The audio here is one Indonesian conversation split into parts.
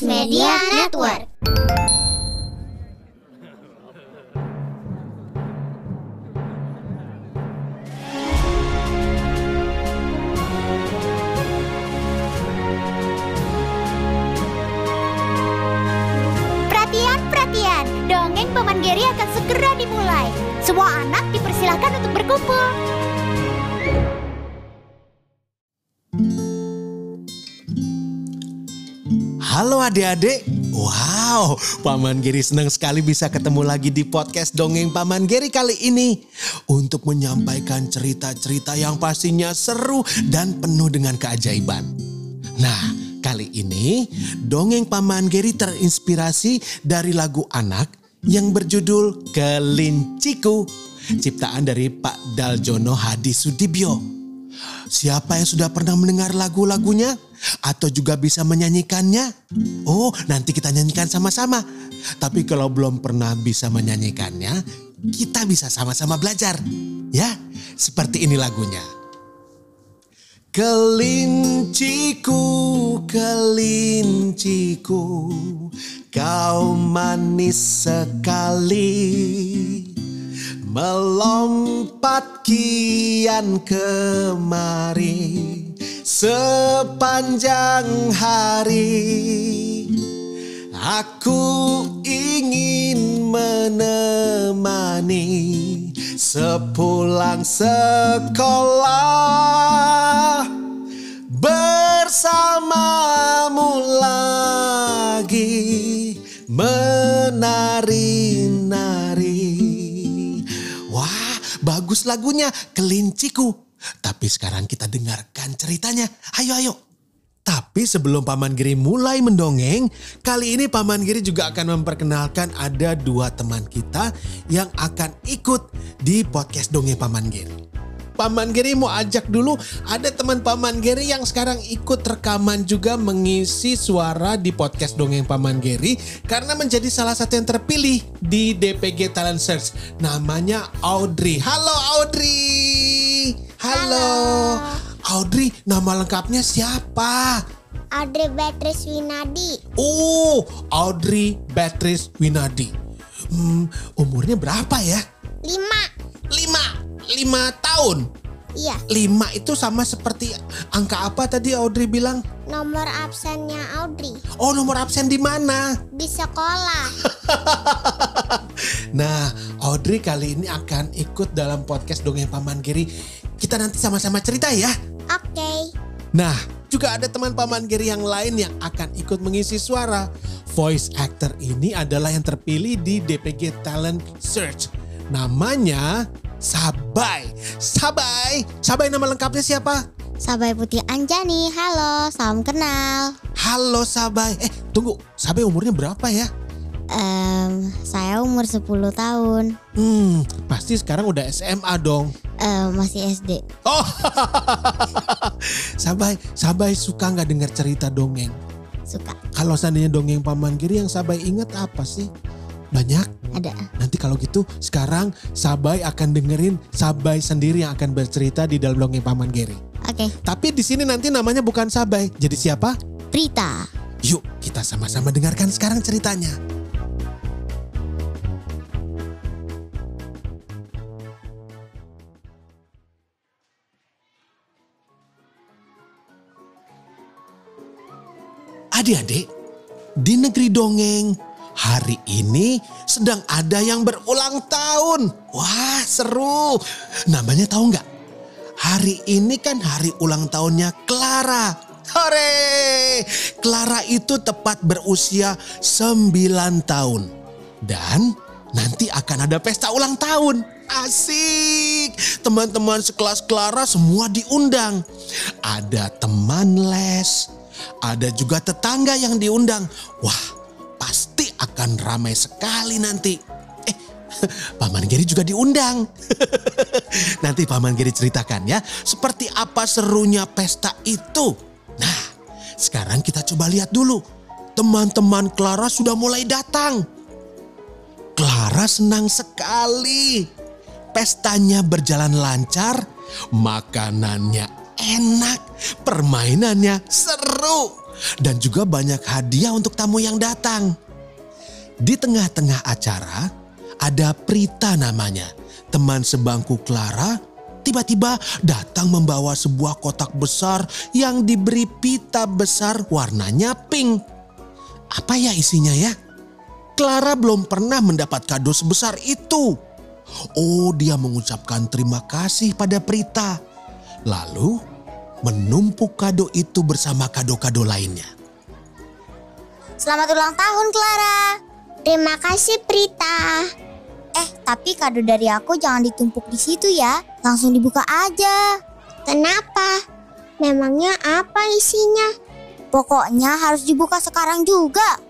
Media Network. Dongeng Paman akan segera dimulai. Semua anak dipersilahkan untuk berkumpul. Halo adik-adik. Wow, Paman Geri senang sekali bisa ketemu lagi di podcast Dongeng Paman Geri kali ini. Untuk menyampaikan cerita-cerita yang pastinya seru dan penuh dengan keajaiban. Nah, kali ini Dongeng Paman Geri terinspirasi dari lagu anak yang berjudul Kelinciku. Ciptaan dari Pak Daljono Hadi Sudibyo. Siapa yang sudah pernah mendengar lagu-lagunya? Atau juga bisa menyanyikannya? Oh, nanti kita nyanyikan sama-sama. Tapi kalau belum pernah bisa menyanyikannya, kita bisa sama-sama belajar. Ya, seperti ini lagunya. Kelinciku, kelinciku, kau manis sekali. Melompat kian kemari sepanjang hari Aku ingin menemani sepulang sekolah. Bersamamu lagi menari-nari. Wah bagus lagunya. Kelinciku Tapi sekarang kita dengarkan ceritanya Ayo ayo tapi sebelum Paman Giri mulai mendongeng, kali ini Paman Giri juga akan memperkenalkan ada dua teman kita yang akan ikut di podcast Dongeng Paman Giri. Paman Giri mau ajak dulu ada teman Paman Giri yang sekarang ikut rekaman juga mengisi suara di podcast Dongeng Paman Giri karena menjadi salah satu yang terpilih di DPG Talent Search. Namanya Audrey. Halo Audrey. Halo. Audrey, nama lengkapnya siapa? Audrey Beatrice Winadi. Oh, Audrey Beatrice Winadi. Hmm, umurnya berapa ya? Lima. Lima. Lima tahun. Iya, Lima itu sama seperti angka apa tadi Audrey bilang? nomor absennya Audrey. Oh, nomor absen di mana? Di sekolah. Nah, Audrey kali ini akan ikut dalam podcast Dongeng Paman Giri. Kita nanti sama-sama cerita ya. Oke. Nah, juga ada teman Paman Giri yang lain yang akan ikut mengisi suara. Voice actor ini adalah yang terpilih di DPG Talent Search. Namanya Sabai. Sabai. Sabai nama lengkapnya siapa? Sabai Putih Anjani, halo, salam kenal. Halo Sabai. Eh, tunggu. Sabai umurnya berapa ya? Em, saya umur 10 tahun. Hmm, pasti sekarang udah SMA dong. Em, masih SD. Oh, Sabai, Sabai suka nggak dengar cerita dongeng? Suka. Kalau seandainya dongeng Paman Giri yang Sabai ingat apa sih? Banyak. Ada. Nanti kalau gitu sekarang Sabai akan dengerin Sabai sendiri yang akan bercerita di dalam dongeng Paman Giri. Oke, Tapi di sini nanti namanya bukan Sabai. Jadi siapa? Prita. Yuk kita sama-sama dengarkan sekarang ceritanya. Adik-adik, di negeri dongeng, hari ini sedang ada yang berulang tahun. Wah seru. Namanya tahu nggak? Hari ini kan hari ulang tahunnya Clara. Hore! Clara itu tepat berusia 9 tahun. Dan nanti akan ada pesta ulang tahun. Asik! Teman-teman sekelas Clara semua diundang. Ada teman les, ada juga tetangga yang diundang. Wah, pasti akan ramai sekali nanti. Eh, Paman Geri juga diundang. Nanti Paman Geri ceritakan ya, seperti apa serunya pesta itu. Nah, sekarang kita coba lihat dulu. Teman-teman Clara sudah mulai datang. Clara senang sekali. Pestanya berjalan lancar, makanannya enak, permainannya seru. dan juga banyak hadiah untuk tamu yang datang. Di tengah-tengah acara, ada Prita namanya, teman sebangku Clara, tiba-tiba datang membawa sebuah kotak besar yang diberi pita besar warnanya pink. Apa ya isinya ya? Clara belum pernah mendapat kado sebesar itu. Oh, dia mengucapkan terima kasih pada Prita. Lalu menumpuk kado itu bersama kado-kado lainnya. Selamat ulang tahun Clara. Terima kasih Prita. Eh, tapi kado dari aku jangan ditumpuk di situ ya. Langsung dibuka aja. Kenapa? Memangnya apa isinya? Pokoknya harus dibuka sekarang juga.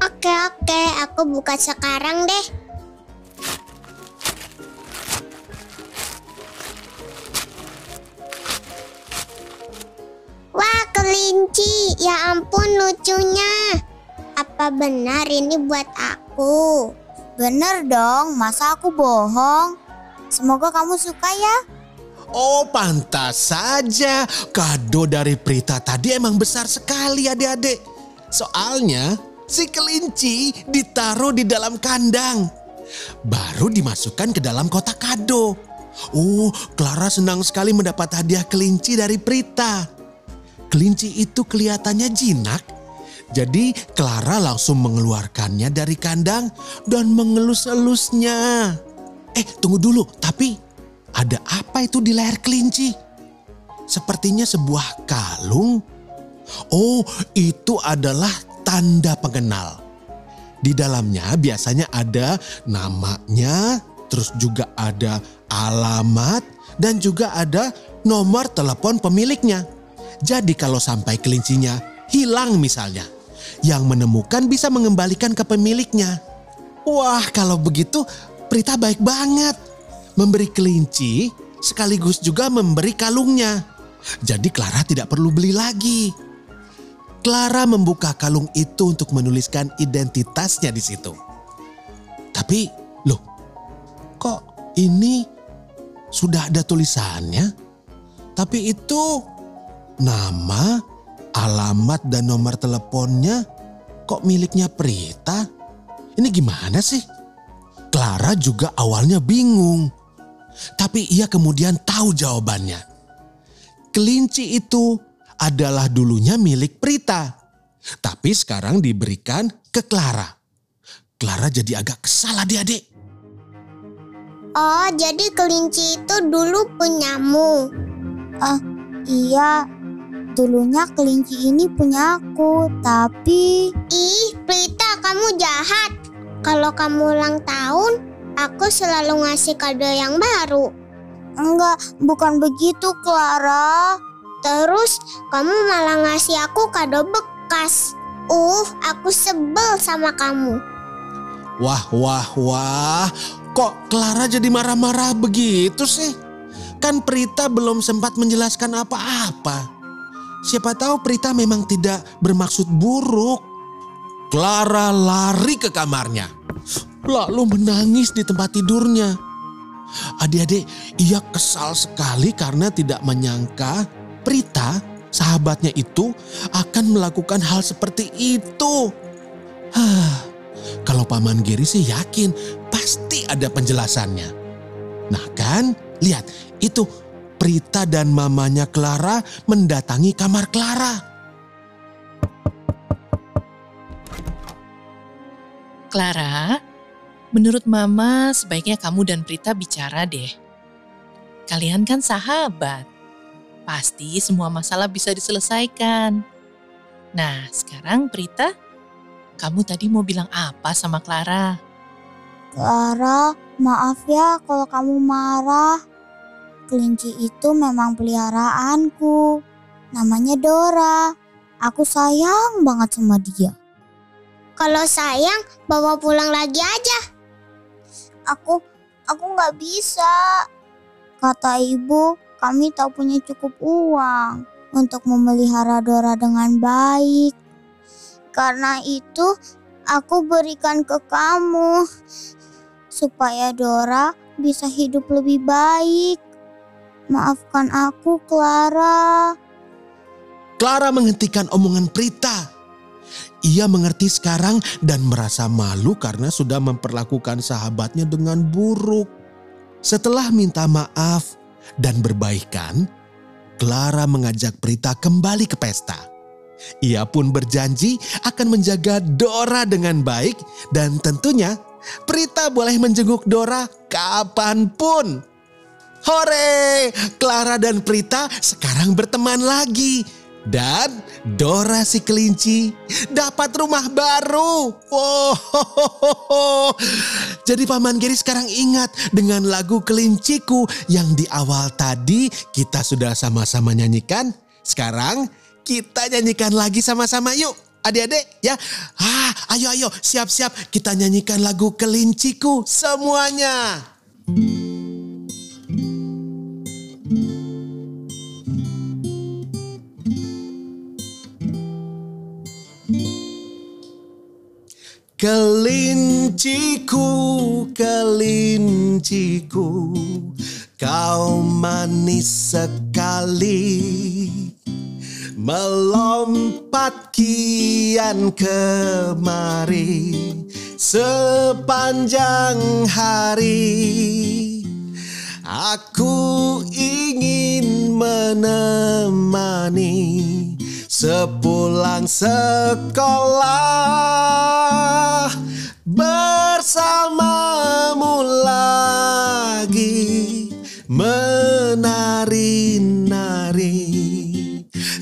Oke, oke, aku buka sekarang deh. Wah, kelinci. Ya ampun lucunya. Apa benar ini buat aku? Bener dong, masa aku bohong? Semoga kamu suka ya. Oh pantas saja kado dari Prita tadi emang besar sekali adik-adik. Soalnya si kelinci ditaruh di dalam kandang. Baru dimasukkan ke dalam kotak kado. Oh Clara senang sekali mendapat hadiah kelinci dari Prita. Kelinci itu kelihatannya jinak. Jadi Clara langsung mengeluarkannya dari kandang dan mengelus-elusnya. Eh tunggu dulu, tapi ada apa itu di leher kelinci? Sepertinya sebuah kalung. Oh, itu adalah tanda pengenal. Di dalamnya biasanya ada namanya, terus juga ada alamat, dan juga ada nomor telepon pemiliknya. Jadi kalau sampai kelincinya hilang misalnya, yang menemukan bisa mengembalikan ke pemiliknya. Wah, kalau begitu Prita baik banget. Memberi kelinci sekaligus juga memberi kalungnya. Jadi Clara tidak perlu beli lagi. Clara membuka kalung itu untuk menuliskan identitasnya di situ. Tapi, loh, kok ini sudah ada tulisannya? Tapi itu nama, alamat dan nomor teleponnya kok miliknya Prita? Ini gimana sih? Clara juga awalnya bingung. Tapi ia kemudian tahu jawabannya. Kelinci itu adalah dulunya milik Prita. Tapi sekarang diberikan ke Clara. Clara jadi agak kesal adik-adik. Oh, jadi kelinci itu dulu punyamu. Ah, iya. Dulunya kelinci ini punya aku, tapi Ih, Prita, kamu jahat. Kalau kamu ulang tahun, aku selalu ngasih kado yang baru. enggak, bukan begitu Clara. Terus kamu malah ngasih aku kado bekas. Uh, aku sebel sama kamu. Wah, wah, wah. Kok Clara jadi marah-marah begitu sih? Kan Prita belum sempat menjelaskan apa-apa. Siapa tahu Prita memang tidak bermaksud buruk. Clara lari ke kamarnya. Lalu menangis di tempat tidurnya. Adik-adik, ia kesal sekali karena tidak menyangka Prita, sahabatnya itu, akan melakukan hal seperti itu. Hah, kalau Paman Giri sih yakin pasti ada penjelasannya. Nah kan, lihat itu Prita dan mamanya Clara mendatangi kamar Clara. Clara, menurut Mama sebaiknya kamu dan Prita bicara deh. Kalian kan sahabat. Pasti semua masalah bisa diselesaikan. Nah, sekarang Prita, kamu tadi mau bilang apa sama Clara? Clara, maaf ya kalau kamu marah. Kelinci itu memang peliharaanku. Namanya Dora. Aku sayang banget sama dia. Kalau sayang, bawa pulang lagi aja. Aku, aku nggak bisa. Kata ibu, kami tak punya cukup uang untuk memelihara Dora dengan baik. Karena itu, aku berikan ke kamu supaya Dora bisa hidup lebih baik. Maafkan aku, Clara. Clara menghentikan omongan Prita. Ia mengerti sekarang dan merasa malu karena sudah memperlakukan sahabatnya dengan buruk. Setelah minta maaf dan berbaikan, Clara mengajak Prita kembali ke pesta. Ia pun berjanji akan menjaga Dora dengan baik dan tentunya Prita boleh menjenguk Dora kapan pun. Hore, Clara dan Prita sekarang berteman lagi dan Dora si kelinci dapat rumah baru. Oh, jadi Paman Geri sekarang ingat dengan lagu kelinciku yang di awal tadi kita sudah sama-sama nyanyikan. Sekarang kita nyanyikan lagi sama-sama yuk. Adik-adik ya. Ah, ayo ayo siap-siap kita nyanyikan lagu kelinciku semuanya. Kelinciku, kelinciku, kau manis sekali. Melompat kian kemari sepanjang hari. Aku ingin menemani sepulang sekolah bersamamu lagi menari-nari.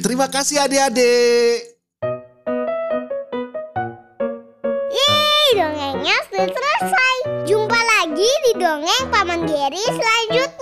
Terima kasih adik-adik. Dongeng Paman Geri selanjutnya.